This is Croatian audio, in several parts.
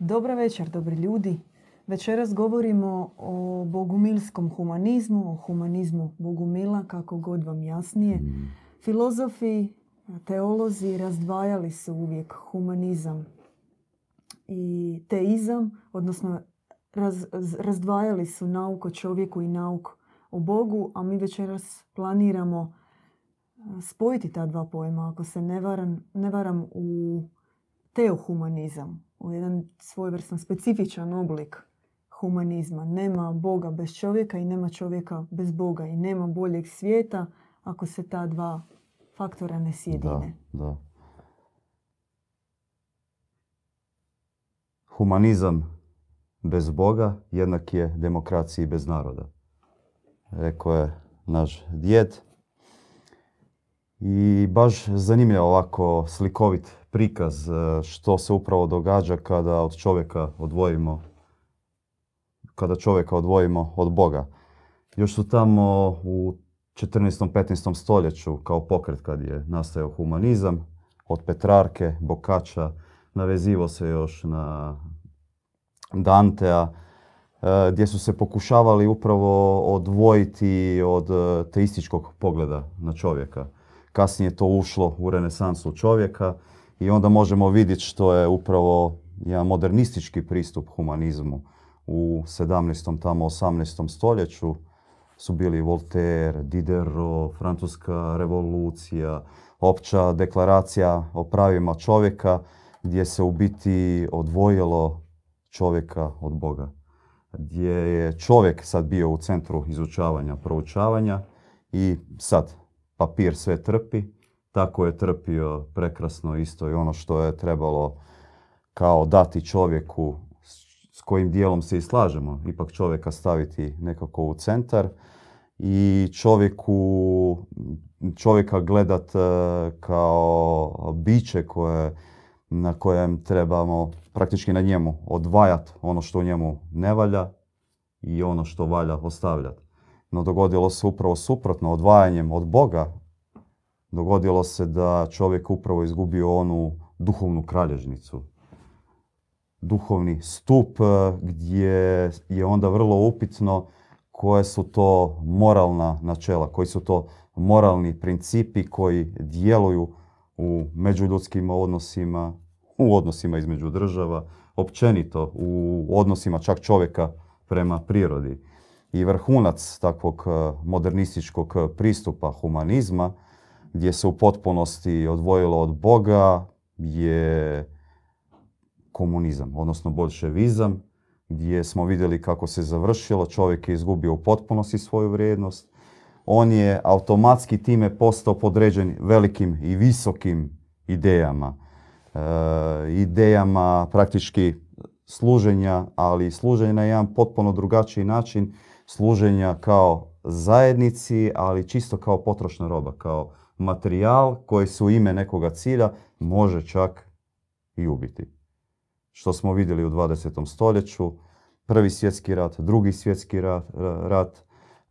Dobra večer, dobri ljudi. Večeras govorimo o bogumilskom humanizmu, o humanizmu bogumila, kako god vam jasnije. Filozofi, teolozi razdvajali su uvijek humanizam i teizam, odnosno raz- razdvajali su nauk o čovjeku i nauk o Bogu, a mi večeras planiramo a, spojiti ta dva pojma, ako se ne varam, ne varam u teohumanizam, u jedan svojevrstan specifičan oblik humanizma. Nema Boga bez čovjeka i nema čovjeka bez Boga i nema boljeg svijeta ako se ta dva faktora ne Da, sjedine. da. Humanizam bez Boga jednak je demokraciji bez naroda. Rekao je naš djed. I baš zanimljivo ovako slikovit prikaz e, što se upravo događa kada od čovjeka odvojimo kada čovjeka odvojimo od Boga. Još su tamo u 14. 15. stoljeću kao pokret kad je nastajao humanizam od Petrarke, Bokača, navezivo se još na Dantea, e, gdje su se pokušavali upravo odvojiti od e, teističkog pogleda na čovjeka. Kasnije je to ušlo u renesansu čovjeka i onda možemo vidjeti što je upravo jedan modernistički pristup humanizmu u 17. tamo 18. stoljeću su bili Voltaire, Diderot, Francuska revolucija, opća deklaracija o pravima čovjeka gdje se u biti odvojilo čovjeka od Boga. Gdje je čovjek sad bio u centru izučavanja, proučavanja i sad papir sve trpi, tako je trpio prekrasno isto i ono što je trebalo kao dati čovjeku s kojim dijelom se i slažemo, ipak čovjeka staviti nekako u centar i čovjeku, čovjeka gledat e, kao biće koje, na kojem trebamo praktički na njemu odvajat ono što u njemu ne valja i ono što valja ostavljati. No dogodilo se upravo suprotno, odvajanjem od Boga, dogodilo se da čovjek upravo izgubio onu duhovnu kralježnicu, duhovni stup e, gdje je onda vrlo upitno koje su to moralna načela, koji su to moralni principi koji djeluju u međuljudskim odnosima, u odnosima između država, općenito u odnosima čak čovjeka prema prirodi. I vrhunac takvog e, modernističkog pristupa humanizma, gdje se u potpunosti odvojilo od Boga, je komunizam, odnosno bolševizam, gdje smo vidjeli kako se završilo, čovjek je izgubio u potpunosti svoju vrijednost. On je automatski time postao podređen velikim i visokim idejama. E, idejama praktički služenja, ali služenja na jedan potpuno drugačiji način, služenja kao zajednici, ali čisto kao potrošna roba, kao materijal koji se u ime nekoga cilja može čak i ubiti što smo vidjeli u 20. stoljeću, prvi svjetski rat, drugi svjetski rat, rat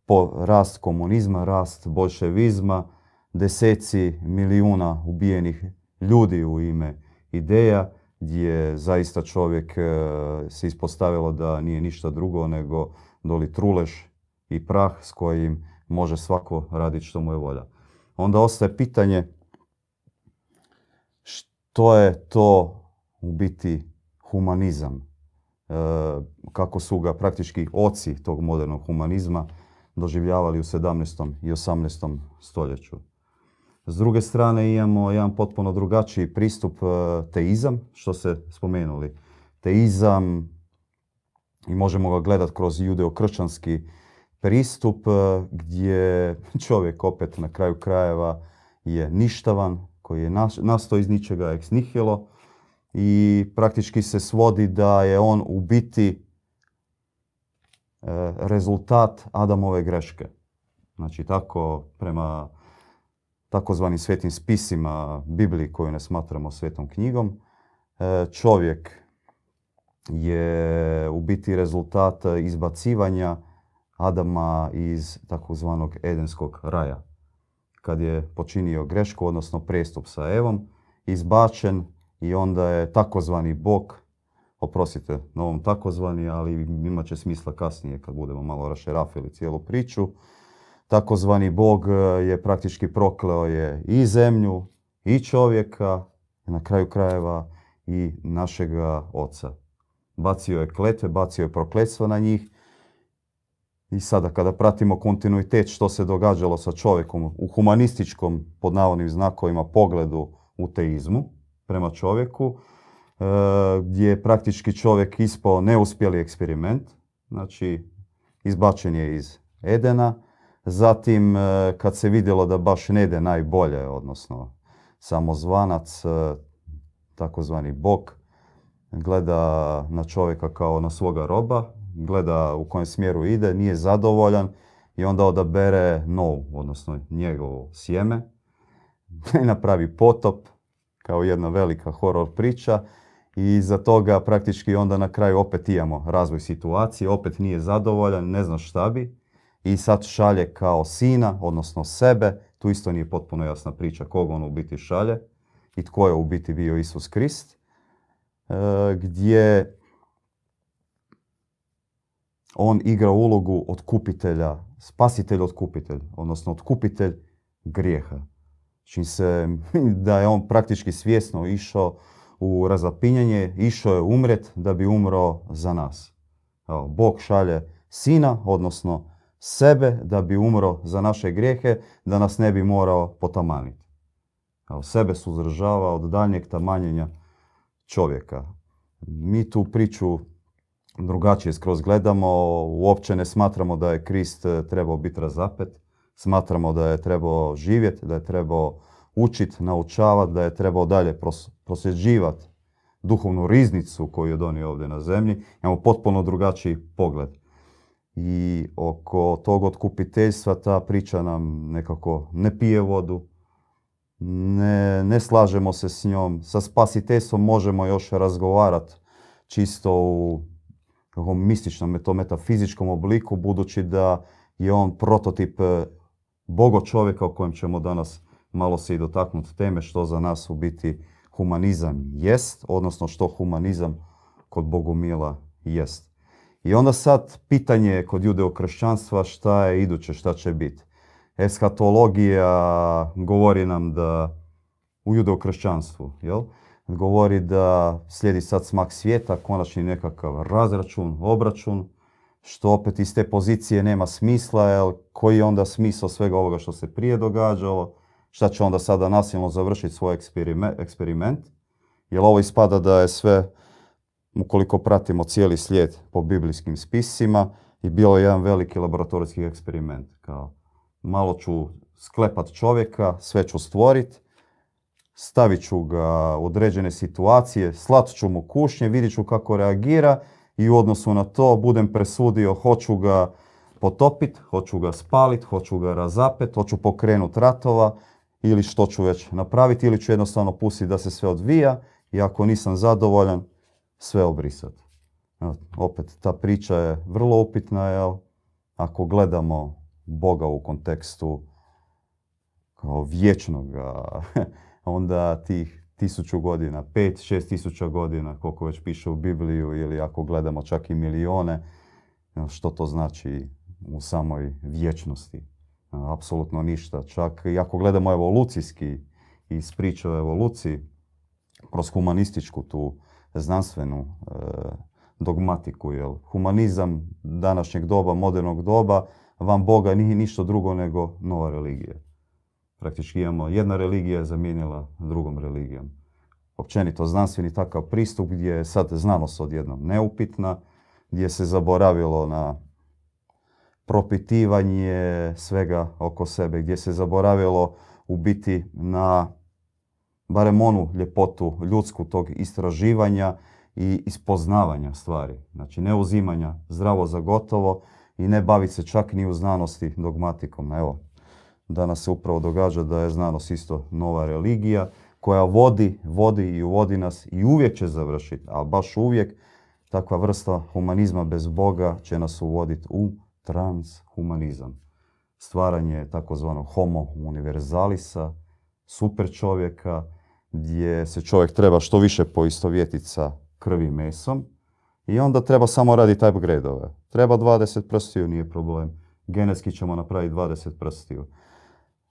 po rast komunizma, rast bolševizma, deseci milijuna ubijenih ljudi u ime ideja, gdje zaista čovjek e, se ispostavilo da nije ništa drugo nego doli truleš i prah s kojim može svako raditi što mu je volja. Onda ostaje pitanje što je to u biti humanizam, e, kako su ga praktički oci tog modernog humanizma doživljavali u 17. i 18. stoljeću. S druge strane imamo jedan potpuno drugačiji pristup e, teizam, što se spomenuli. Teizam i možemo ga gledati kroz judeokršćanski pristup e, gdje čovjek opet na kraju krajeva je ništavan, koji je nastao iz ničega ex nihilo, i praktički se svodi da je on u biti e, rezultat Adamove greške. Znači tako prema takozvanim svetim spisima Bibliji koju ne smatramo svetom knjigom, e, čovjek je u biti rezultat izbacivanja Adama iz takozvanog Edenskog raja. Kad je počinio grešku, odnosno prestup sa Evom, izbačen i onda je takozvani Bog oprostite na ovom takozvani, ali imat će smisla kasnije kad budemo malo rašerafili cijelu priču. Takozvani Bog e, je praktički prokleo je i zemlju, i čovjeka, na kraju krajeva i našega oca. Bacio je kletve, bacio je prokletstvo na njih. I sada kada pratimo kontinuitet što se događalo sa čovjekom u humanističkom, pod navodnim znakovima, pogledu u teizmu prema čovjeku, e, gdje je praktički čovjek ispao neuspjeli eksperiment, znači izbačen je iz Edena, zatim e, kad se vidjelo da baš ne ide najbolje, odnosno samozvanac, e, takozvani bog, gleda na čovjeka kao na svoga roba, gleda u kojem smjeru ide, nije zadovoljan i onda odabere nov, odnosno njegovo sjeme i napravi potop kao jedna velika horor priča i za toga praktički onda na kraju opet imamo razvoj situacije, opet nije zadovoljan, ne zna šta bi i sad šalje kao sina, odnosno sebe, tu isto nije potpuno jasna priča koga on u biti šalje i tko je u biti bio Isus Krist, e, gdje on igra ulogu otkupitelja, spasitelj otkupitelj, odnosno otkupitelj grijeha. Čim se, da je on praktički svjesno išao u razapinjanje, išao je umret da bi umro za nas. Evo, Bog šalje sina, odnosno sebe da bi umro za naše grijehe, da nas ne bi morao potamaniti. Evo, sebe suzdržava od daljnjeg tamanjenja čovjeka. Mi tu priču drugačije skroz gledamo, uopće ne smatramo da je Krist eh, trebao biti razapet, smatramo da je trebao živjeti, da je trebao učiti, naučavati, da je trebao dalje prosljeđivati duhovnu riznicu koju je donio ovdje na zemlji. Imamo potpuno drugačiji pogled. I oko tog otkupiteljstva ta priča nam nekako ne pije vodu, ne, ne slažemo se s njom. Sa spasiteljstvom možemo još razgovarati čisto u mističnom, to metafizičkom obliku, budući da je on prototip e, bogo čovjeka o kojem ćemo danas malo se i dotaknuti teme što za nas u biti humanizam jest, odnosno što humanizam kod Bogumila jest. I onda sad pitanje kod judeo-kršćanstva šta je iduće, šta će biti. Eskatologija govori nam da u judeo-kršćanstvu, jel? Govori da slijedi sad smak svijeta, konačni nekakav razračun, obračun, što opet iz te pozicije nema smisla, jer koji je onda smisao svega ovoga što se prije događalo, šta će onda sada nasilno završiti svoj eksperiment, jer ovo ispada da je sve, ukoliko pratimo cijeli slijed po biblijskim spisima, i bilo je jedan veliki laboratorijski eksperiment. Kao, malo ću sklepat čovjeka, sve ću stvoriti, stavit ću ga u određene situacije, slat ću mu kušnje, vidjet ću kako reagira i u odnosu na to budem presudio hoću ga potopit, hoću ga spalit, hoću ga razapet, hoću pokrenut ratova ili što ću već napraviti ili ću jednostavno pustiti da se sve odvija i ako nisam zadovoljan, sve obrisat. Opet, ta priča je vrlo upitna, jel? Ako gledamo Boga u kontekstu kao vječnoga onda tih tisuću godina, pet, šest tisuća godina, koliko već piše u Bibliju, ili ako gledamo čak i milijone, što to znači u samoj vječnosti? Apsolutno ništa. Čak i ako gledamo evolucijski i priča o evoluciji, kroz humanističku tu znanstvenu e, dogmatiku, jel? humanizam današnjeg doba, modernog doba, vam Boga nije ništa drugo nego nova religija praktički imamo jedna religija je zamijenila drugom religijom. Općenito znanstveni takav pristup gdje je sad znanost odjednom neupitna, gdje se zaboravilo na propitivanje svega oko sebe, gdje se zaboravilo u biti na barem onu ljepotu ljudsku tog istraživanja i ispoznavanja stvari. Znači ne uzimanja zdravo za gotovo i ne baviti se čak ni u znanosti dogmatikom. Evo, Danas se upravo događa da je znanost isto nova religija koja vodi, vodi i uvodi nas i uvijek će završiti, a baš uvijek takva vrsta humanizma bez Boga će nas uvoditi u transhumanizam. Stvaranje takozvanog homo univerzalisa, super čovjeka, gdje se čovjek treba što više poistovjetiti sa krvi i mesom i onda treba samo raditi upgrade-ove. Treba 20 prstiju, nije problem. Genetski ćemo napraviti 20 prstiju.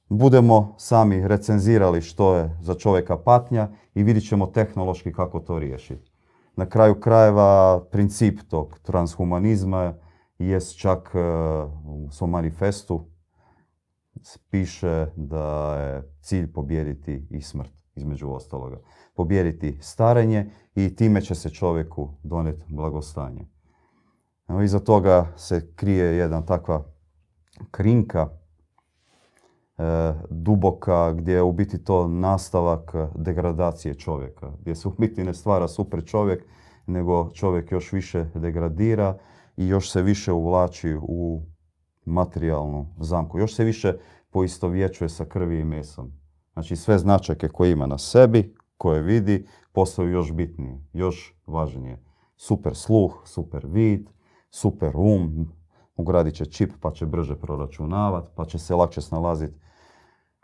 Budemo sami recenzirali što je za čovjeka patnja i vidjet ćemo tehnološki kako to riješiti. Na kraju krajeva princip tog transhumanizma jest čak e, u svom manifestu piše da je cilj pobijediti i smrt, između ostaloga. Pobijediti starenje i time će se čovjeku donijeti blagostanje. Evo, iza toga se krije jedna takva krinka duboka gdje je u biti to nastavak degradacije čovjeka. Gdje se u biti ne stvara super čovjek, nego čovjek još više degradira i još se više uvlači u materijalnu zamku. Još se više poistovjećuje sa krvi i mesom. Znači sve značajke koje ima na sebi, koje vidi, postaju još bitnije, još važnije. Super sluh, super vid, super um, ugradit će čip pa će brže proračunavati, pa će se lakše snalaziti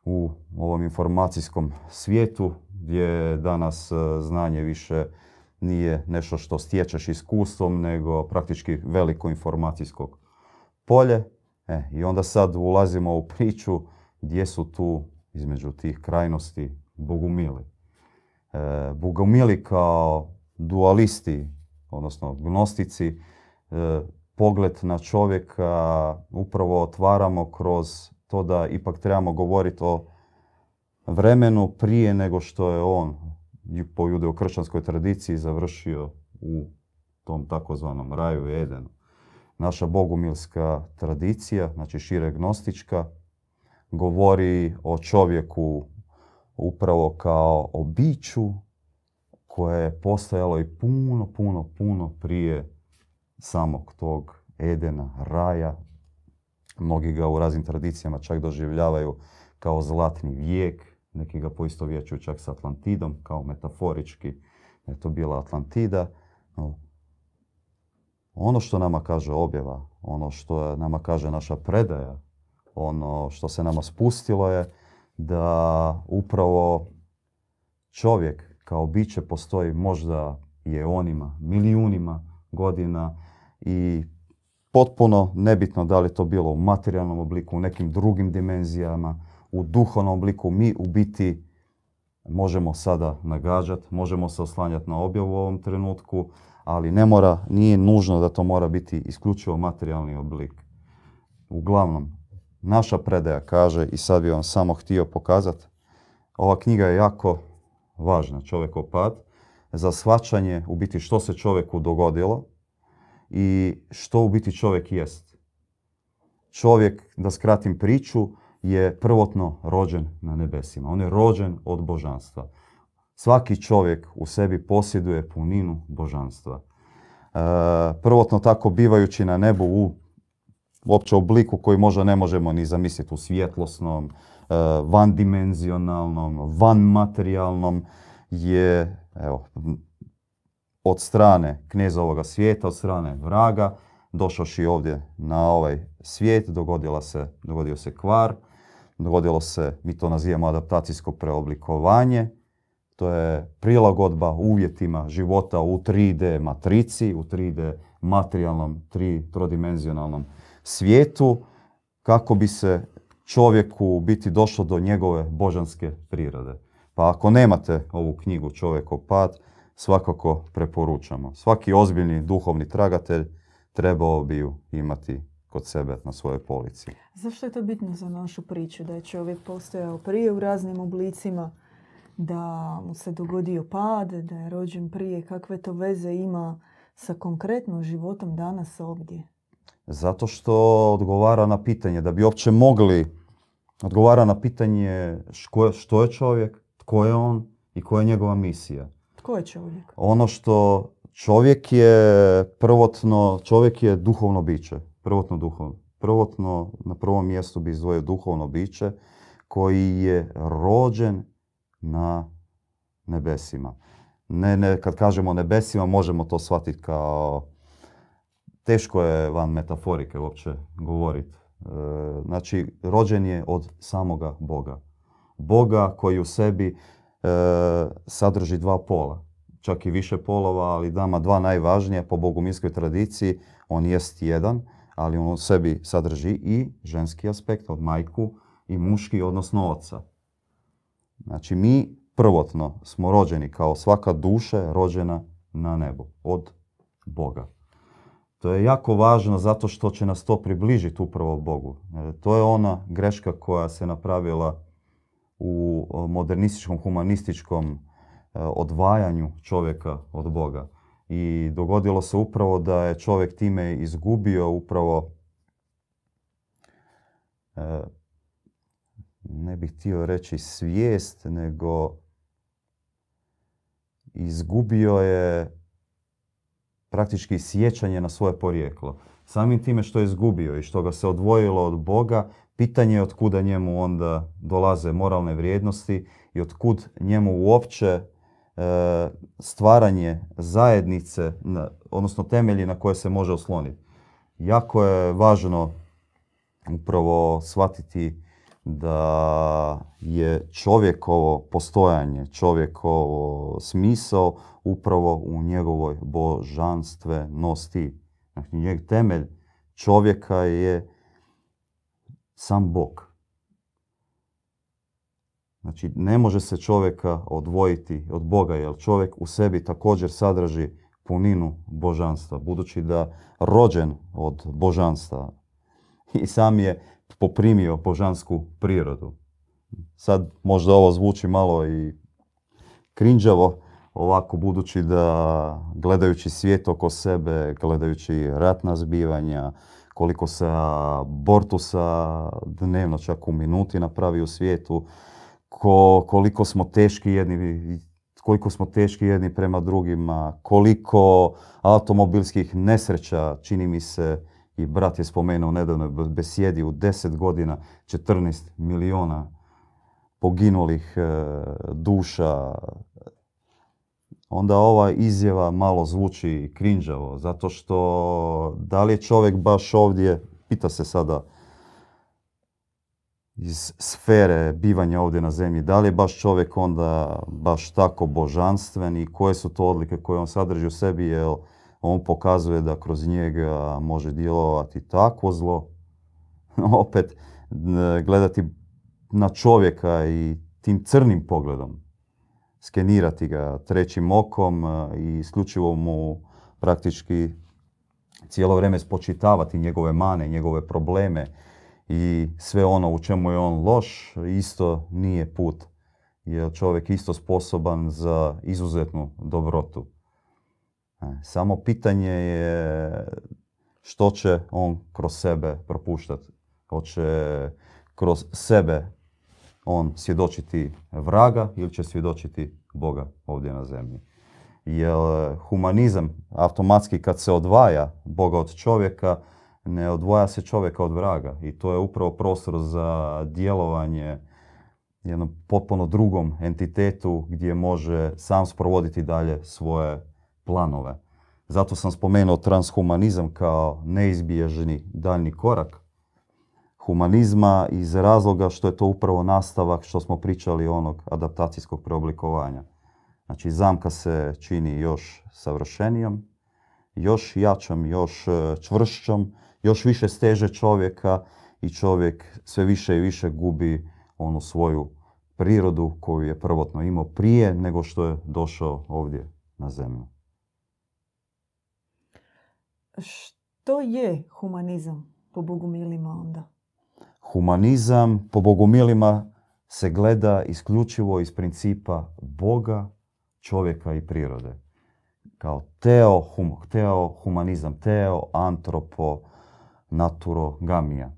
u ovom informacijskom svijetu gdje danas e, znanje više nije nešto što stječeš iskustvom, nego praktički veliko informacijsko polje. E, I onda sad ulazimo u priču gdje su tu između tih krajnosti bogumili. E, bogumili kao dualisti, odnosno gnostici, e, pogled na čovjeka upravo otvaramo kroz to da ipak trebamo govoriti o vremenu prije nego što je on po judeo-kršćanskoj tradiciji završio u tom takozvanom raju Edenu. Naša bogumilska tradicija, znači šire gnostička, govori o čovjeku upravo kao o biću koje je postojalo i puno, puno, puno prije samog tog Edena, raja. Mnogi ga u raznim tradicijama čak doživljavaju kao zlatni vijek, neki ga poistovjećuju čak s Atlantidom, kao metaforički je to bila Atlantida. Ono što nama kaže objava, ono što nama kaže naša predaja, ono što se nama spustilo je da upravo čovjek kao biće postoji možda je onima, milijunima godina i potpuno nebitno da li to bilo u materijalnom obliku, u nekim drugim dimenzijama, u duhovnom obliku, mi u biti možemo sada nagađati, možemo se oslanjati na objavu u ovom trenutku, ali ne mora, nije nužno da to mora biti isključivo materijalni oblik. Uglavnom, naša predaja kaže, i sad bi vam samo htio pokazati, ova knjiga je jako važna, čovjekov pad, za svačanje u biti što se čovjeku dogodilo i što u biti čovjek jest. Čovjek, da skratim priču, je prvotno rođen na nebesima. On je rođen od božanstva. Svaki čovjek u sebi posjeduje puninu božanstva. E, prvotno tako bivajući na nebu u uopće obliku koji možda ne možemo ni zamisliti u svjetlosnom, e, vandimenzionalnom, vanmaterijalnom je evo, od strane knjeza ovoga svijeta, od strane vraga, došoši ovdje na ovaj svijet, dogodila se, dogodio se kvar, dogodilo se, mi to nazivamo adaptacijsko preoblikovanje, to je prilagodba uvjetima života u 3D matrici, u 3D materijalnom, tri, trodimenzionalnom svijetu, kako bi se čovjeku biti došlo do njegove božanske prirode. Pa ako nemate ovu knjigu Čovjekov pad, svakako preporučamo. Svaki ozbiljni duhovni tragatelj trebao bi ju imati kod sebe na svojoj polici. Zašto je to bitno za našu priču? Da je čovjek postojao prije u raznim oblicima, da mu se dogodio pad, da je rođen prije. Kakve to veze ima sa konkretno životom danas ovdje? Zato što odgovara na pitanje, da bi uopće mogli odgovara na pitanje što je čovjek, tko je on i koja je njegova misija. Tko je čovjek? Ono što čovjek je prvotno, čovjek je duhovno biće prvotno duhovno. Prvotno, na prvom mjestu bi izdvojio duhovno biće koji je rođen na nebesima. Ne, ne, kad kažemo nebesima, možemo to shvatiti kao... Teško je van metaforike uopće govoriti. E, znači, rođen je od samoga Boga. Boga koji u sebi sadrži dva pola. čak i više polova, ali dama dva najvažnije po bogumilskoj tradiciji. On jest jedan, ali on u sebi sadrži i ženski aspekt od majku i muški, odnosno oca. Znači mi prvotno smo rođeni kao svaka duša rođena na nebu od Boga. To je jako važno zato što će nas to približiti upravo Bogu. E, to je ona greška koja se napravila u modernističkom, humanističkom e, odvajanju čovjeka od Boga. I dogodilo se upravo da je čovjek time izgubio upravo e, ne bih htio reći svijest, nego izgubio je praktički sjećanje na svoje porijeklo. Samim time što je izgubio i što ga se odvojilo od Boga, pitanje je od kuda njemu onda dolaze moralne vrijednosti i od kud njemu uopće e, stvaranje zajednice, odnosno temelji na koje se može osloniti. Jako je važno upravo shvatiti da je čovjekovo postojanje, čovjekovo smisao upravo u njegovoj božanstvenosti. Znači, njeg temelj čovjeka je sam Bog. Znači, ne može se čovjeka odvojiti od Boga, jer čovjek u sebi također sadrži puninu božanstva, budući da rođen od božanstva i sam je poprimio božansku prirodu. Sad možda ovo zvuči malo i krinđavo, ovako budući da gledajući svijet oko sebe, gledajući ratna zbivanja, koliko se bortusa dnevno čak u minuti napravi u svijetu, koliko smo teški jedni koliko smo teški jedni prema drugima, koliko automobilskih nesreća, čini mi se, i brat je spomenuo nedavno besjedi u 10 godina 14 miliona poginulih e, duša. Onda ova izjava malo zvuči krinđavo, zato što da li je čovjek baš ovdje, pita se sada iz sfere bivanja ovdje na zemlji, da li je baš čovjek onda baš tako božanstven i koje su to odlike koje on sadrži u sebi, jer on pokazuje da kroz njega može djelovati takvo zlo. Opet gledati na čovjeka i tim crnim pogledom, skenirati ga trećim okom i isključivo mu praktički cijelo vrijeme spočitavati njegove mane, njegove probleme i sve ono u čemu je on loš, isto nije put. Jer čovjek isto sposoban za izuzetnu dobrotu. E, samo pitanje je što će on kroz sebe propuštati. Hoće kroz sebe on svjedočiti vraga ili će svjedočiti Boga ovdje na zemlji. Jer humanizam automatski kad se odvaja Boga od čovjeka, ne odvoja se čovjeka od vraga. I to je upravo prostor za djelovanje jednom potpuno drugom entitetu gdje može sam sprovoditi dalje svoje planove. Zato sam spomenuo transhumanizam kao neizbježni daljni korak humanizma iz razloga što je to upravo nastavak što smo pričali onog adaptacijskog preoblikovanja. Znači zamka se čini još savršenijom, još jačom, još e, čvršćom, još više steže čovjeka i čovjek sve više i više gubi onu svoju prirodu koju je prvotno imao prije nego što je došao ovdje na zemlju. Što je humanizam po bogumilima onda? Humanizam po bogumilima se gleda isključivo iz principa Boga, čovjeka i prirode. Kao teo, hum, teo humanizam, teo antropo gamija.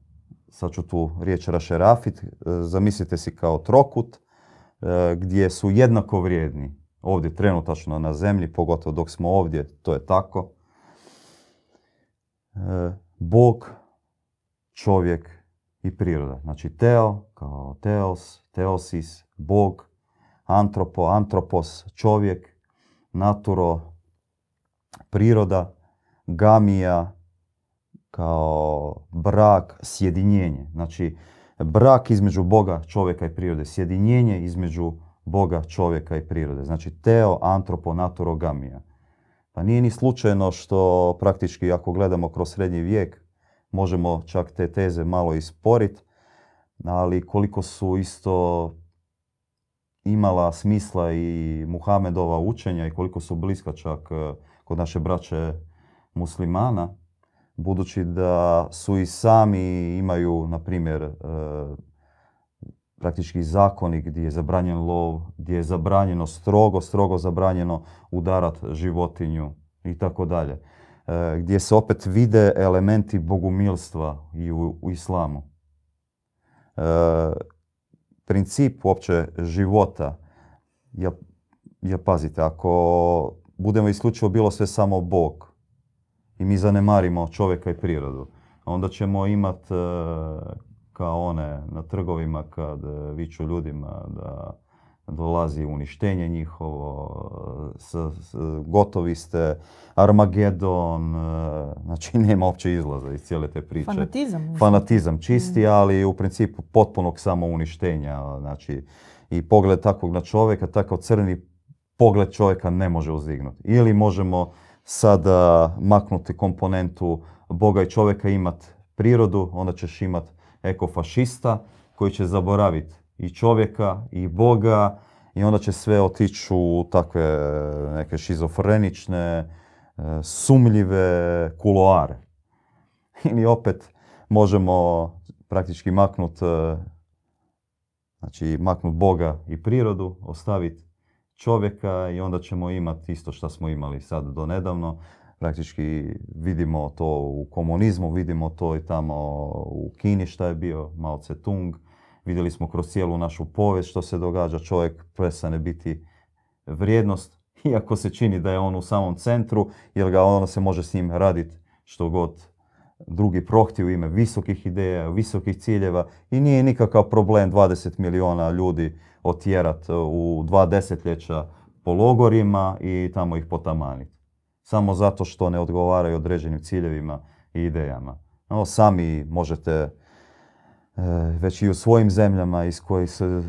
Sad ću tu riječ rašerafit. E, zamislite si kao trokut e, gdje su jednako vrijedni. Ovdje trenutačno na zemlji, pogotovo dok smo ovdje, to je tako. E, Bog, čovjek i priroda. Znači teo kao teos, teosis, Bog, antropo, antropos, čovjek, naturo, priroda, gamija kao brak, sjedinjenje. Znači brak između Boga, čovjeka i prirode, sjedinjenje između Boga, čovjeka i prirode. Znači teo, antropo, natorogamija. Pa nije ni slučajno što praktički ako gledamo kroz srednji vijek, možemo čak te teze malo isporiti, ali koliko su isto imala smisla i Muhamedova učenja i koliko su bliska čak e, kod naše braće muslimana, budući da su i sami imaju, na primjer, e, praktički zakoni gdje je zabranjen lov, gdje je zabranjeno strogo, strogo zabranjeno udarat životinju i tako dalje. E, gdje se opet vide elementi bogumilstva i u, islamu. E, princip uopće života je, je, pazite, ako budemo isključivo bilo sve samo Bog i mi zanemarimo čovjeka i prirodu, onda ćemo imati e, kao one na trgovima kad viču ljudima da dolazi uništenje njihovo, s, gotovi ste, Armagedon, e, znači nema uopće izlaza iz cijele te priče. Fanatizam. Fanatizam čisti, mm. ali u principu potpunog samouništenja. Znači, i pogled takvog na čovjeka, takav crni pogled čovjeka ne može uzdignuti. Ili možemo sada maknuti komponentu Boga i čovjeka imat prirodu, onda ćeš imat ekofašista koji će zaboraviti i čovjeka i Boga i onda će sve otići u takve neke šizofrenične, e, sumljive kuloare. Ili opet možemo praktički maknut, e, znači maknut Boga i prirodu, ostaviti čovjeka i onda ćemo imati isto što smo imali sad do nedavno, praktički vidimo to u komunizmu, vidimo to i tamo u Kini šta je bio Mao Tse-tung. Vidjeli smo kroz cijelu našu povijest što se događa. Čovjek prestane biti vrijednost, iako se čini da je on u samom centru, jer ga ono se može s njim raditi što god drugi prohti u ime visokih ideja, visokih ciljeva i nije nikakav problem 20 miliona ljudi otjerat u dva desetljeća po logorima i tamo ih potamaniti samo zato što ne odgovaraju određenim ciljevima i idejama. No, sami možete e, već i u svojim zemljama iz kojih se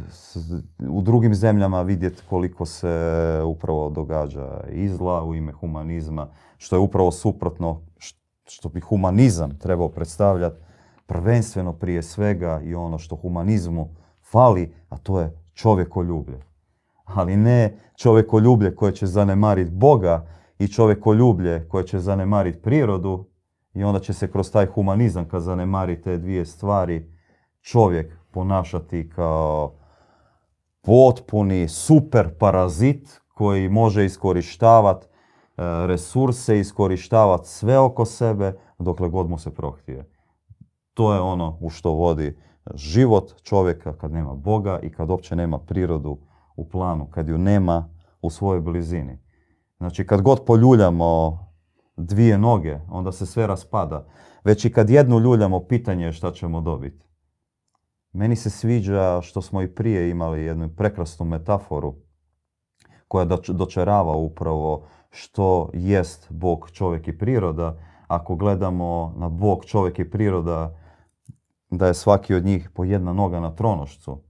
u drugim zemljama vidjeti koliko se upravo događa izla u ime humanizma, što je upravo suprotno što bi humanizam trebao predstavljati prvenstveno prije svega i ono što humanizmu fali, a to je čovjekoljublje. Ali ne čovjekoljublje koje će zanemariti Boga, i čovjekoljublje koje će zanemariti prirodu i onda će se kroz taj humanizam kad zanemari te dvije stvari čovjek ponašati kao potpuni super parazit koji može iskorištavati e, resurse, iskorištavati sve oko sebe dokle god mu se prohtije. To je ono u što vodi život čovjeka kad nema Boga i kad uopće nema prirodu u planu, kad ju nema u svojoj blizini. Znači kad god poljuljamo dvije noge, onda se sve raspada. Već i kad jednu ljuljamo, pitanje je šta ćemo dobiti. Meni se sviđa što smo i prije imali jednu prekrasnu metaforu koja dočerava upravo što jest Bog, čovjek i priroda. Ako gledamo na Bog, čovjek i priroda, da je svaki od njih po jedna noga na tronošcu.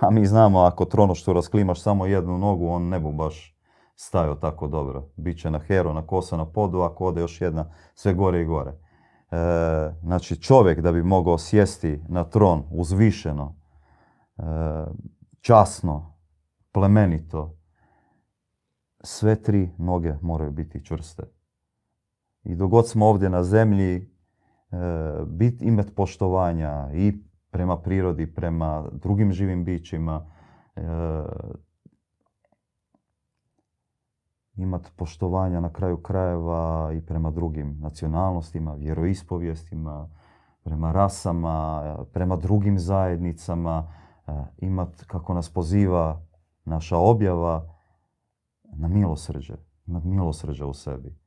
A mi znamo ako tronošcu rasklimaš samo jednu nogu, on ne bu baš stajao tako dobro. Biće na hero, na kosa, na podu, ako ode još jedna, sve gore i gore. E, znači čovjek da bi mogao sjesti na tron uzvišeno, e, časno, plemenito, sve tri noge moraju biti čvrste. I dogod smo ovdje na zemlji, e, bit, imati poštovanja i prema prirodi, prema drugim živim bićima, e, imati poštovanja na kraju krajeva i prema drugim nacionalnostima, vjeroispovijestima, prema rasama, prema drugim zajednicama, e, imati, kako nas poziva naša objava, na milosrđe, imati milosrđe u sebi.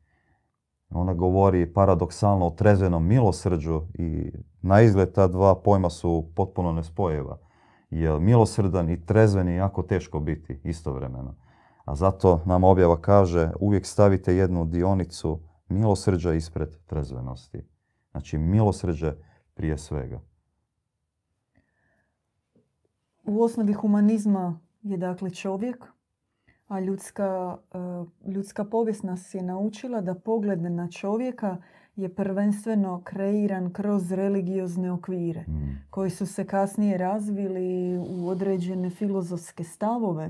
Ona govori paradoksalno o trezvenom milosrđu i na izgled ta dva pojma su potpuno nespojeva. Jer milosrdan i trezven je jako teško biti istovremeno. A zato nam objava kaže uvijek stavite jednu dionicu milosrđa ispred trezvenosti. Znači milosrđe prije svega. U osnovi humanizma je dakle čovjek, a ljudska, e, ljudska povijest nas je naučila da pogled na čovjeka je prvenstveno kreiran kroz religiozne okvire Mm. koji su se kasnije razvili u određene filozofske stavove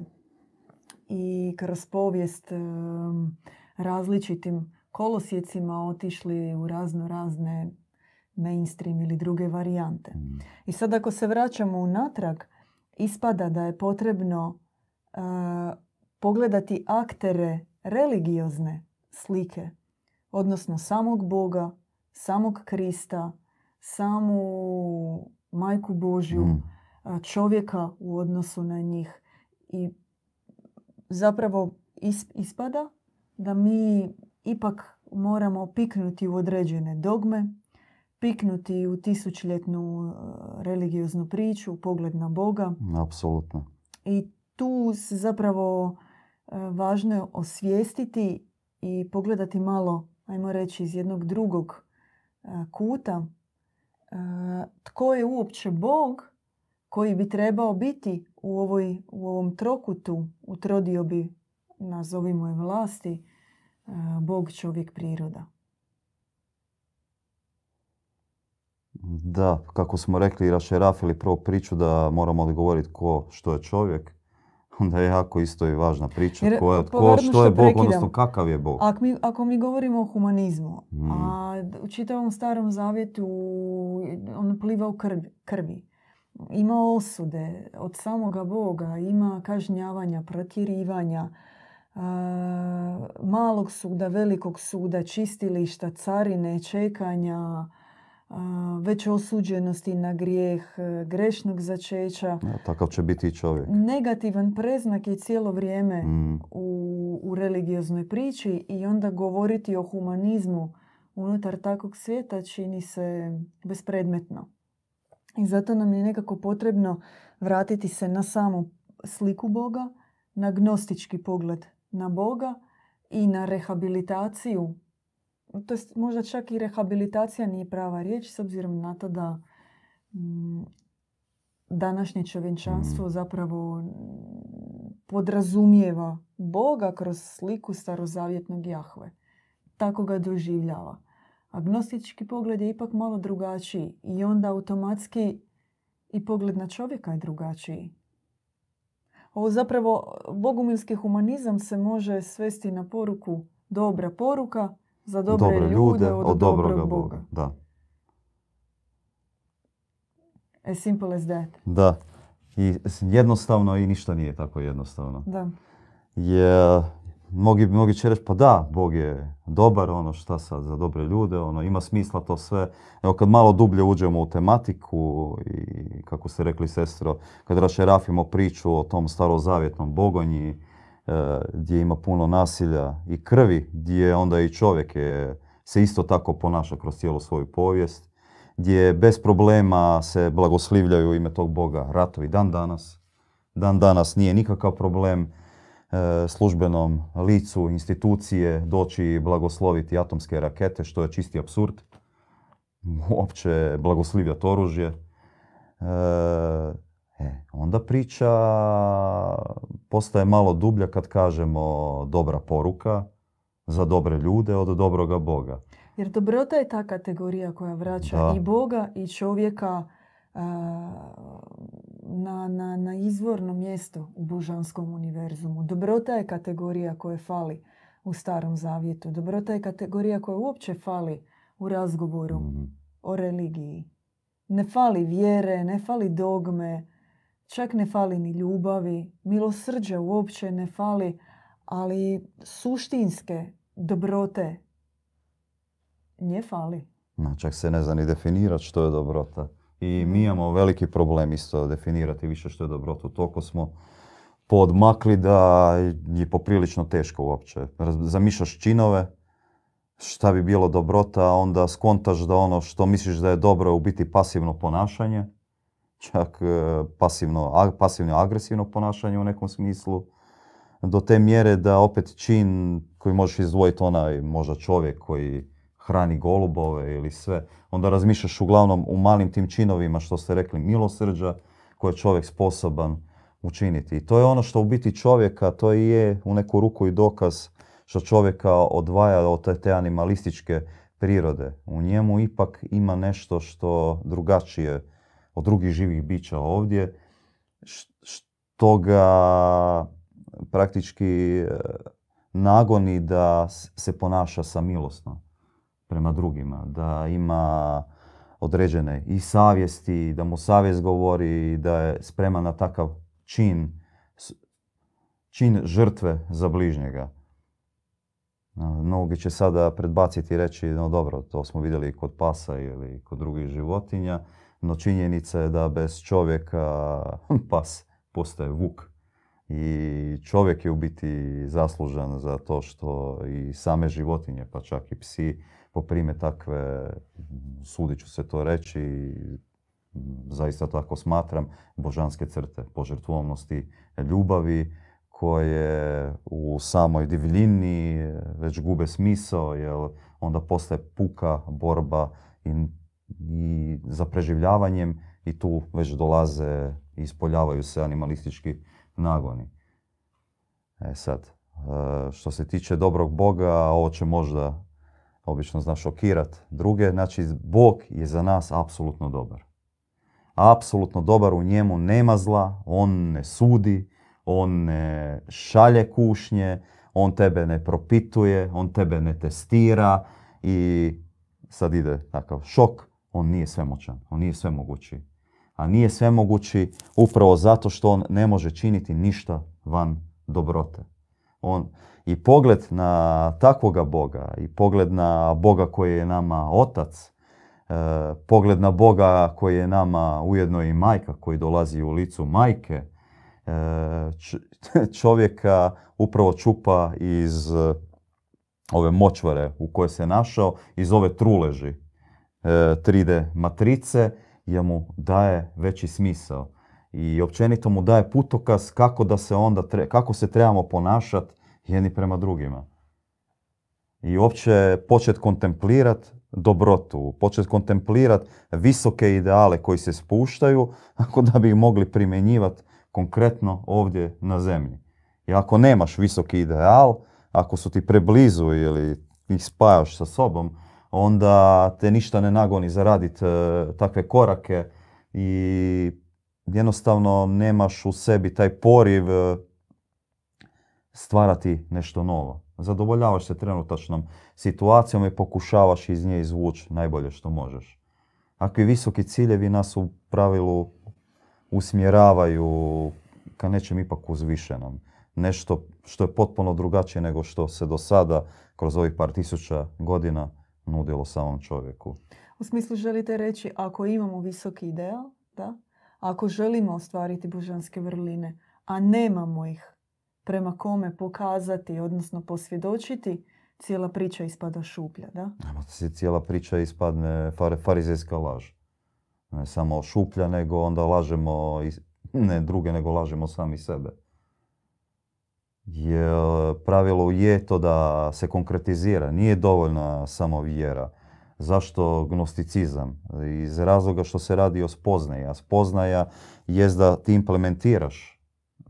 i kroz povijest različitim kolosjecima otišli u razno razne mainstream ili druge varijante. Mm. I sad ako se vraćamo unatrag, ispada da je potrebno e, pogledati aktere religiozne slike, odnosno samog Boga, samog Krista, samu Majku Božju, Mm. a, čovjeka u odnosu na njih. I zapravo is- ispada da mi ipak moramo piknuti u određene dogme, piknuti u tisućljetnu e, religioznu priču, pogled na Boga. Apsolutno. I tu se zapravo e, važno je osvijestiti i pogledati malo, ajmo reći, iz jednog drugog e, kuta. Tko je uopće Bog koji bi trebao biti u, ovoj, u ovom trokutu, u trodiobi, nazovimo je vlasti, e, Bog, čovjek, priroda. Da, kako smo rekli i rašerafili prvo priču da moramo odgovoriti ko što je čovjek, onda je jako isto i važna priča. Jer, ko je, ko, što što je Bog, prekidam. odnosno kakav je Bog. Ako mi, ako mi govorimo o humanizmu, Mm. a u čitavom starom zavjetu on pliva u krvi, krvi. Ima osude od samoga Boga, ima kažnjavanja, protjerivanja, malog suda, velikog suda, čistilišta, carine, čekanja, već osuđenosti na grijeh, e, grešnog začeća. Ja, takav će biti i čovjek. Negativan preznak je cijelo vrijeme Mm. u, u religioznoj priči i onda govoriti o humanizmu unutar takvog svijeta čini se bespredmetno. I zato nam je nekako potrebno vratiti se na samu sliku Boga, na gnostički pogled na Boga i na rehabilitaciju. To jest možda čak i rehabilitacija nije prava riječ s obzirom na to da mm, današnje čovječanstvo zapravo mm, podrazumijeva Boga kroz sliku starozavjetnog Jahve. Tako ga doživljava. Agnostički pogled je ipak malo drugačiji i onda automatski i pogled na čovjeka je drugačiji. Ovo zapravo, bogumilski humanizam se može svesti na poruku dobra poruka za dobre, ljude, od, dobroga dobrog Boga. Boga. Da. As simple as that. da. I jednostavno i ništa nije tako jednostavno. Da. Je, mnogi, mnogi će reći, pa da, Bog je dobar, ono šta sad za dobre ljude, ono ima smisla to sve. Evo kad malo dublje uđemo u tematiku i kako ste rekli sestro, kad rašerafimo priču o tom starozavjetnom bogonji, e, gdje ima puno nasilja i krvi, gdje onda i čovjek je, se isto tako ponaša kroz cijelu svoju povijest, gdje bez problema se blagoslivljaju ime tog Boga ratovi dan danas. Dan danas nije nikakav problem službenom licu institucije doći i blagosloviti atomske rakete, što je čisti absurd. Uopće blagoslivljati oružje. E, e, onda priča postaje malo dublja kad kažemo dobra poruka za dobre ljude od dobroga Boga. Jer dobrota je ta kategorija koja vraća Da. i Boga i čovjeka na, na, na izvorno mjesto u božanskom univerzumu. Dobrota je kategorija koja fali u starom zavjetu. Dobrota je kategorija koja uopće fali u razgovoru Mhm. o religiji. Ne fali vjere, ne fali dogme, čak ne fali ni ljubavi, milosrđa uopće ne fali, ali suštinske dobrote nje fali. Ma, čak se ne zna ni definirati što je dobrota. I mi imamo veliki problem isto definirati više što je dobrota. Toliko smo podmakli da je poprilično teško uopće. Zamišljaš činove, šta bi bilo dobrota, onda skontaš da ono što misliš da je dobro je u biti pasivno ponašanje. Čak e, pasivno, pasivno agresivno ponašanje u nekom smislu. Do te mjere da opet čin koji možeš izdvojiti onaj možda čovjek koji hrani golubove ili sve, onda razmišljaš uglavnom u malim tim činovima što ste rekli milosrđa koje je čovjek sposoban učiniti. I to je ono što u biti čovjeka, to je u neku ruku i dokaz što čovjeka odvaja od te, animalističke prirode. U njemu ipak ima nešto što drugačije od drugih živih bića ovdje, što ga praktički e, nagoni da se ponaša samilosno prema drugima, da ima određene i savjesti, da mu savjest govori da je spreman na takav čin, čin žrtve za bližnjega. Mnogi će sada predbaciti i reći, no dobro, to smo vidjeli kod pasa ili kod drugih životinja, no činjenica je da bez čovjeka pas postaje vuk. I čovjek je u biti zaslužan za to što i same životinje, pa čak i psi, poprime takve, sudit ću se to reći, zaista tako smatram, božanske crte, požrtvovnosti, ljubavi, koje u samoj divljini već gube smisao, jer onda postaje puka borba i, i za preživljavanjem i tu već dolaze i ispoljavaju se animalistički nagoni. E sad, e, što se tiče dobrog Boga, ovo će možda obično zna šokirat druge, znači Bog je za nas apsolutno dobar. Apsolutno dobar, u njemu nema zla, on ne sudi, on ne šalje kušnje, on tebe ne propituje, on tebe ne testira i sad ide takav šok, on nije svemoćan, on nije svemogući. A nije svemogući upravo zato što on ne može činiti ništa van dobrote. On, I pogled na takvoga Boga i pogled na Boga koji je nama otac, e, pogled na Boga koji je nama ujedno i majka koji dolazi u licu majke, E, čovjeka upravo čupa iz ove močvare u kojoj se našao, iz ove truleži 3D e, matrice, jer mu daje veći smisao. I općenito mu daje putokaz kako da se onda, kako se trebamo ponašati jedni prema drugima. I uopće počet kontemplirat dobrotu, počet kontemplirat visoke ideale koji se spuštaju, ako da bi ih mogli primjenjivati konkretno ovdje na zemlji. I ako nemaš visoki ideal, ako su ti preblizu ili ih spajaš sa sobom, onda te ništa ne nagoni zaraditi e, takve korake i jednostavno nemaš u sebi taj poriv e, stvarati nešto novo. Zadovoljavaš se trenutačnom situacijom i pokušavaš iz nje izvući najbolje što možeš. Akvi visoki ciljevi nas u pravilu usmjeravaju ka nečem ipak uzvišenom. Nešto što je potpuno drugačije nego što se do sada kroz ovih par tisuća godina nudilo samom čovjeku. U smislu želite reći ako imamo visoki ideal, da? ako želimo ostvariti božanske vrline, a nemamo ih prema kome pokazati, odnosno posvjedočiti, cijela priča ispada šuplja, da? Cijela priča ispadne farizejska laž ne samo šuplja, nego onda lažemo ne druge, nego lažemo sami sebe. Jer pravilo je to da se konkretizira, nije dovoljna samo vjera. Zašto gnosticizam? Iz razloga što se radi o spoznaji, a spoznaja je da ti implementiraš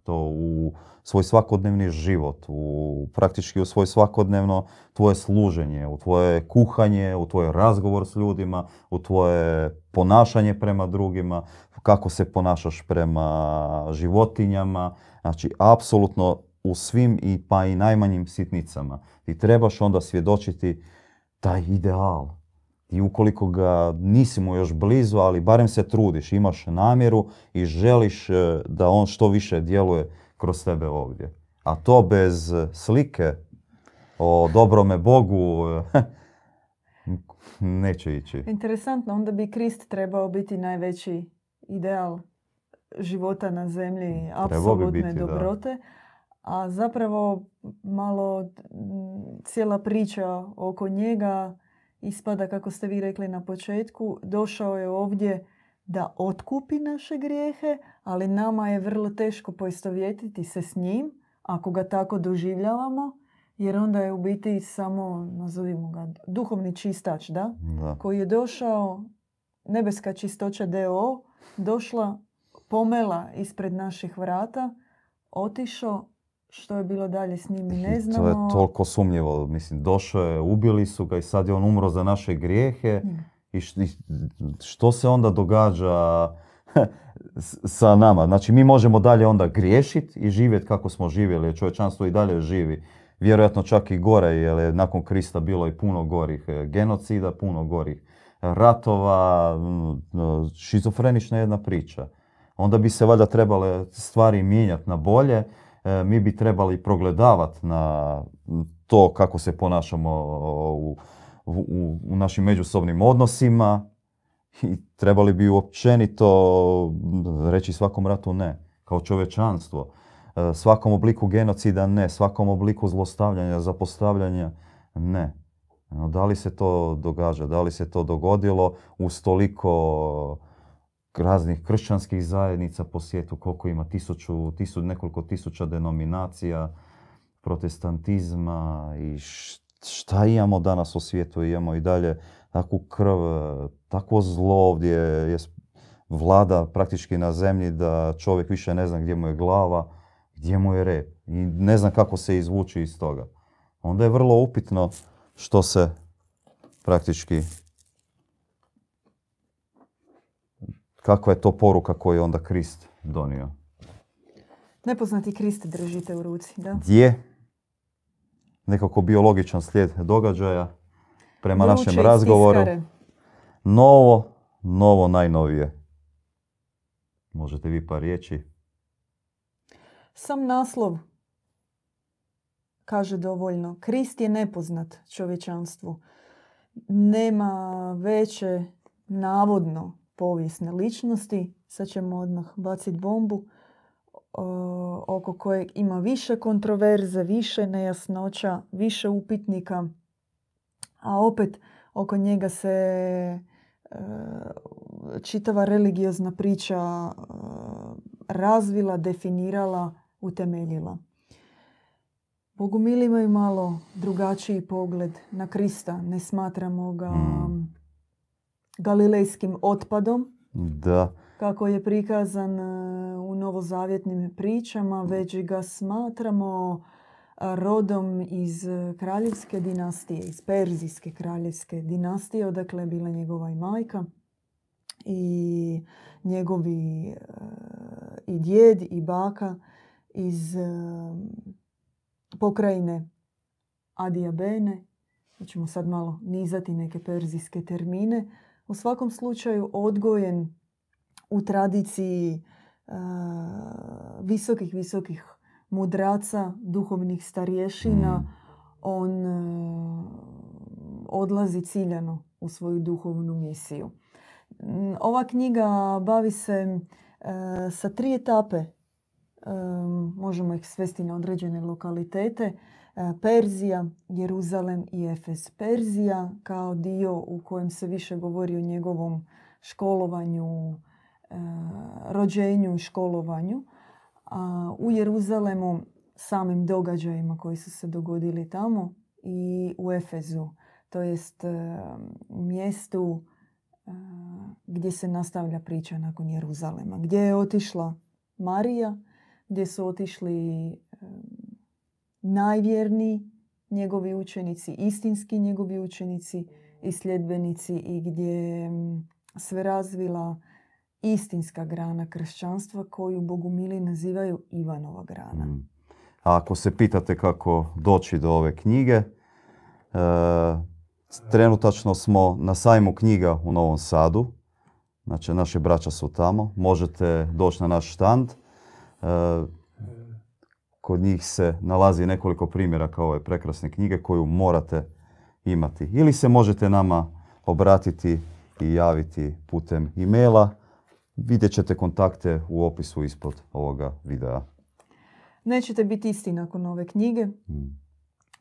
to u svoj svakodnevni život, u, praktički u svoj svakodnevno tvoje služenje, u tvoje kuhanje, u tvoj razgovor s ljudima, u tvoje ponašanje prema drugima, kako se ponašaš prema životinjama. Znači, apsolutno u svim i pa i najmanjim sitnicama. Ti trebaš onda svjedočiti taj ideal. I ukoliko ga nisi mu još blizu, ali barem se trudiš, imaš namjeru i želiš eh, da on što više djeluje kroz tebe ovdje. A to bez slike o dobrome Bogu neće ići. Interesantno, onda bi Krist trebao biti najveći ideal života na zemlji, apsolutne dobrote. A zapravo malo cijela priča oko njega ispada, kako ste vi rekli na početku, došao je ovdje da otkupi naše grijehe, ali nama je vrlo teško poistovjetiti se s njim ako ga tako doživljavamo, jer onda je u biti samo, nazovimo ga, duhovni čistač, da? Koji je došao, nebeska čistoća DO, došla pomela ispred naših vrata, otišao, što je bilo dalje s njim ne znamo. To je toliko sumnjivo. Mislim, došao je, ubili su ga i sad je on umro za naše grijehe. I što se onda događa sa nama? Znači, mi možemo dalje onda griješiti i živjeti kako smo živjeli, jer čovječanstvo i dalje živi. Vjerojatno čak i gore, jer je nakon Krista bilo i puno gorih e, genocida, puno gorih ratova, šizofrenična jedna priča. Onda bi se valjda trebale stvari mijenjati na bolje, e, mi bi trebali progledavati na to kako se ponašamo u, u, u našim međusobnim odnosima i trebali bi uopćenito reći svakom ratu ne, kao čovečanstvo. E, svakom obliku genocida ne, svakom obliku zlostavljanja, zapostavljanja ne. Da li se to događa, da li se to dogodilo uz toliko raznih kršćanskih zajednica po svijetu, koliko ima tisuću, tisuću, nekoliko tisuća denominacija, protestantizma i šta imamo danas u svijetu? Imamo i dalje takvu krv, takvo zlo ovdje je vlada praktički na zemlji da čovjek više ne zna gdje mu je glava, gdje mu je rep i ne zna kako se izvući iz toga. Onda je vrlo upitno što se praktički kakva je to poruka koju je onda Krist donio. Nepoznati Krist držite u ruci, da? Gdje? Nekako biologičan slijed događaja prema našem razgovoru. Novo, novo, najnovije. Možete vi par riječi? Sam naslov kaže dovoljno. Krist je nepoznat čovječanstvu. Nema veće navodno povijesne ličnosti. Sad ćemo odmah baciti bombu oko kojeg ima više kontroverze, više nejasnoća, više upitnika. A opet oko njega se e, čitava religiozna priča e, razvila, definirala, utemeljila. Bogumili imaju malo drugačiji pogled na Krista. Ne smatramo ga mm. galilejskim otpadom. Da. Kako je prikazan e, u novozavjetnim pričama, već ga smatramo e, rodom iz kraljevske dinastije, iz perzijske kraljevske dinastije, odakle je bila njegova i majka. I njegovi e, i djed i baka iz pokrajine Adiabene. Ćemo sad malo nizati neke perzijske termine. U svakom slučaju odgojen u tradiciji visokih, visokih mudraca, duhovnih starješina. Mm. On odlazi ciljano u svoju duhovnu misiju. Ova knjiga bavi se sa tri etape možemo ih svesti na određene lokalitete. Perzija, Jeruzalem i Efes. Perzija kao dio u kojem se više govori o njegovom školovanju, rođenju i školovanju. A u Jeruzalemu samim događajima koji su se dogodili tamo i u Efezu, to jest mjestu gdje se nastavlja priča nakon Jeruzalema. Gdje je otišla Marija, gdje su otišli najvjerniji njegovi učenici, istinski njegovi učenici i sljedbenici i gdje sve razvila istinska grana kršćanstva koju bogumili nazivaju Ivanova grana. Mm. A ako se pitate kako doći do ove knjige, e, trenutačno smo na sajmu knjiga u Novom Sadu. Znači, naše braća su tamo. Možete doći na naš štand. E, kod njih se nalazi nekoliko primjeraka ove prekrasne knjige koju morate imati. Ili se možete nama obratiti i javiti putem e-maila. Vidjet ćete kontakte u opisu ispod ovoga videa. Nećete biti isti nakon ove knjige. Hmm.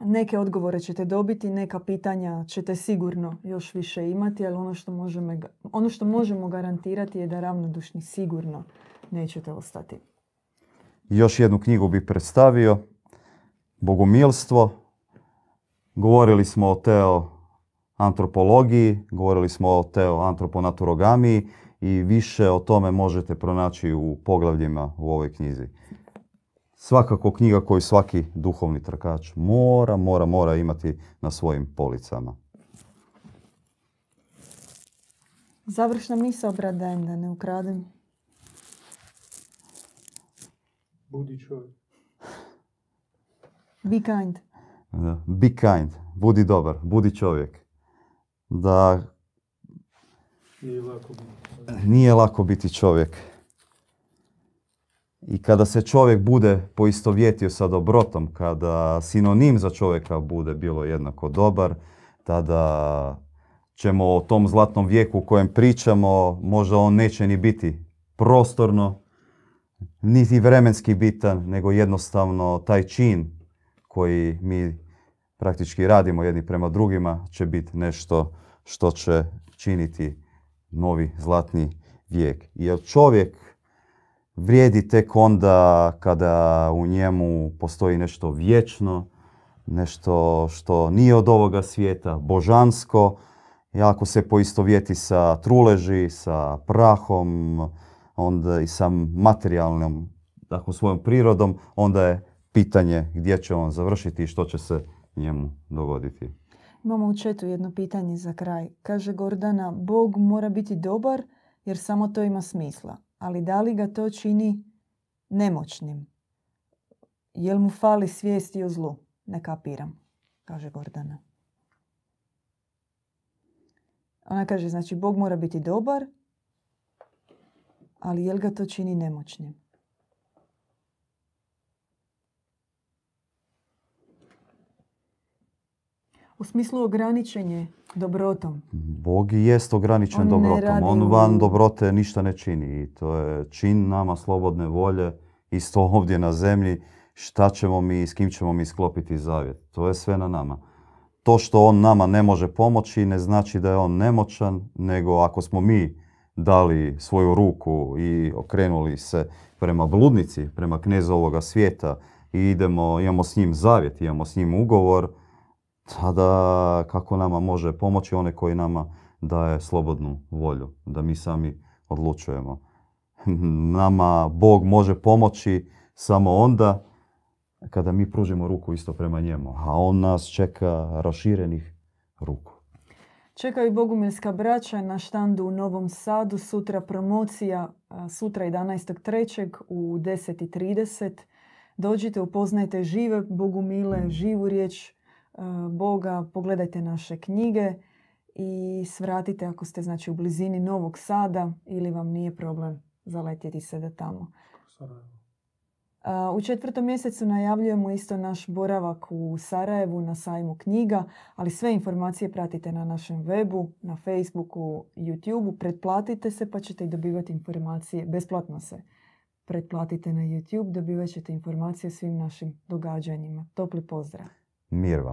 Neke odgovore ćete dobiti, neka pitanja ćete sigurno još više imati, ali ono što možemo, ono što možemo garantirati je da ravnodušni sigurno nećete ostati. Još jednu knjigu bi predstavio, Bogomilstvo. Govorili smo o teo antropologiji, govorili smo o teo antroponaturogamiji i više o tome možete pronaći u poglavljima u ovoj knjizi. Svakako knjiga koju svaki duhovni trkač mora, mora, mora imati na svojim policama. Završna misao, brat da ne ukradem. Budi čovjek. Be kind. Be kind. Budi dobar. Budi čovjek. Da Nije lako biti. čovjek. I kada se čovjek bude poistovjetio sa dobrotom, kada sinonim za čovjeka bude bilo jednako dobar, tada ćemo o tom zlatnom vijeku u kojem pričamo, možda on neće ni biti prostorno, niti vremenski bitan, nego jednostavno taj čin koji mi praktički radimo jedni prema drugima će biti nešto što će činiti novi zlatni vijek. Jer čovjek vrijedi tek onda kada u njemu postoji nešto vječno, nešto što nije od ovoga svijeta, božansko, i ako se poistovjeti sa truleži, sa prahom, onda i sa materijalnom, dakle svojom prirodom, onda je pitanje gdje će on završiti i što će se njemu dogoditi. Imamo u četu jedno pitanje za kraj. Kaže Gordana, Bog mora biti dobar jer samo to ima smisla. Ali da li ga to čini nemoćnim? Jel mu fali svijesti o zlu? Ne kapiram, kaže Gordana. Ona kaže, znači, Bog mora biti dobar, ali jel ga to čini nemoćnim? U smislu ograničenje dobrotom. Bog jest ograničen On dobrotom. On van dobrote ništa ne čini. I to je čin nama slobodne volje, isto ovdje na zemlji, šta ćemo mi, s kim ćemo mi sklopiti zavjet. To je sve na nama. To što on nama ne može pomoći ne znači da je on nemoćan, nego ako smo mi dali svoju ruku i okrenuli se prema bludnici, prema knezu ovoga svijeta i idemo, imamo s njim zavjet, imamo s njim ugovor, tada kako nama može pomoći onaj koji nama daje slobodnu volju, da mi sami odlučujemo. Nama Bog može pomoći samo onda kada mi pružimo ruku isto prema njemu, a on nas čeka raširenih ruku. Čekaju Bogumilska braća na štandu u Novom Sadu. Sutra promocija, sutra 11.3. u 10.30. Dođite, upoznajte žive Bogumile, živu riječ Boga, pogledajte naše knjige i svratite ako ste znači u blizini Novog Sada ili vam nije problem zaletjeti se da tamo. A, U četvrtom mjesecu najavljujemo isto naš boravak u Sarajevu na sajmu knjiga, ali sve informacije pratite na našem webu, na Facebooku, YouTubeu. Pretplatite se pa ćete i dobivati informacije, besplatno se pretplatite na YouTube, dobivat ćete informacije o svim našim događanjima. Topli pozdrav! Mir vam.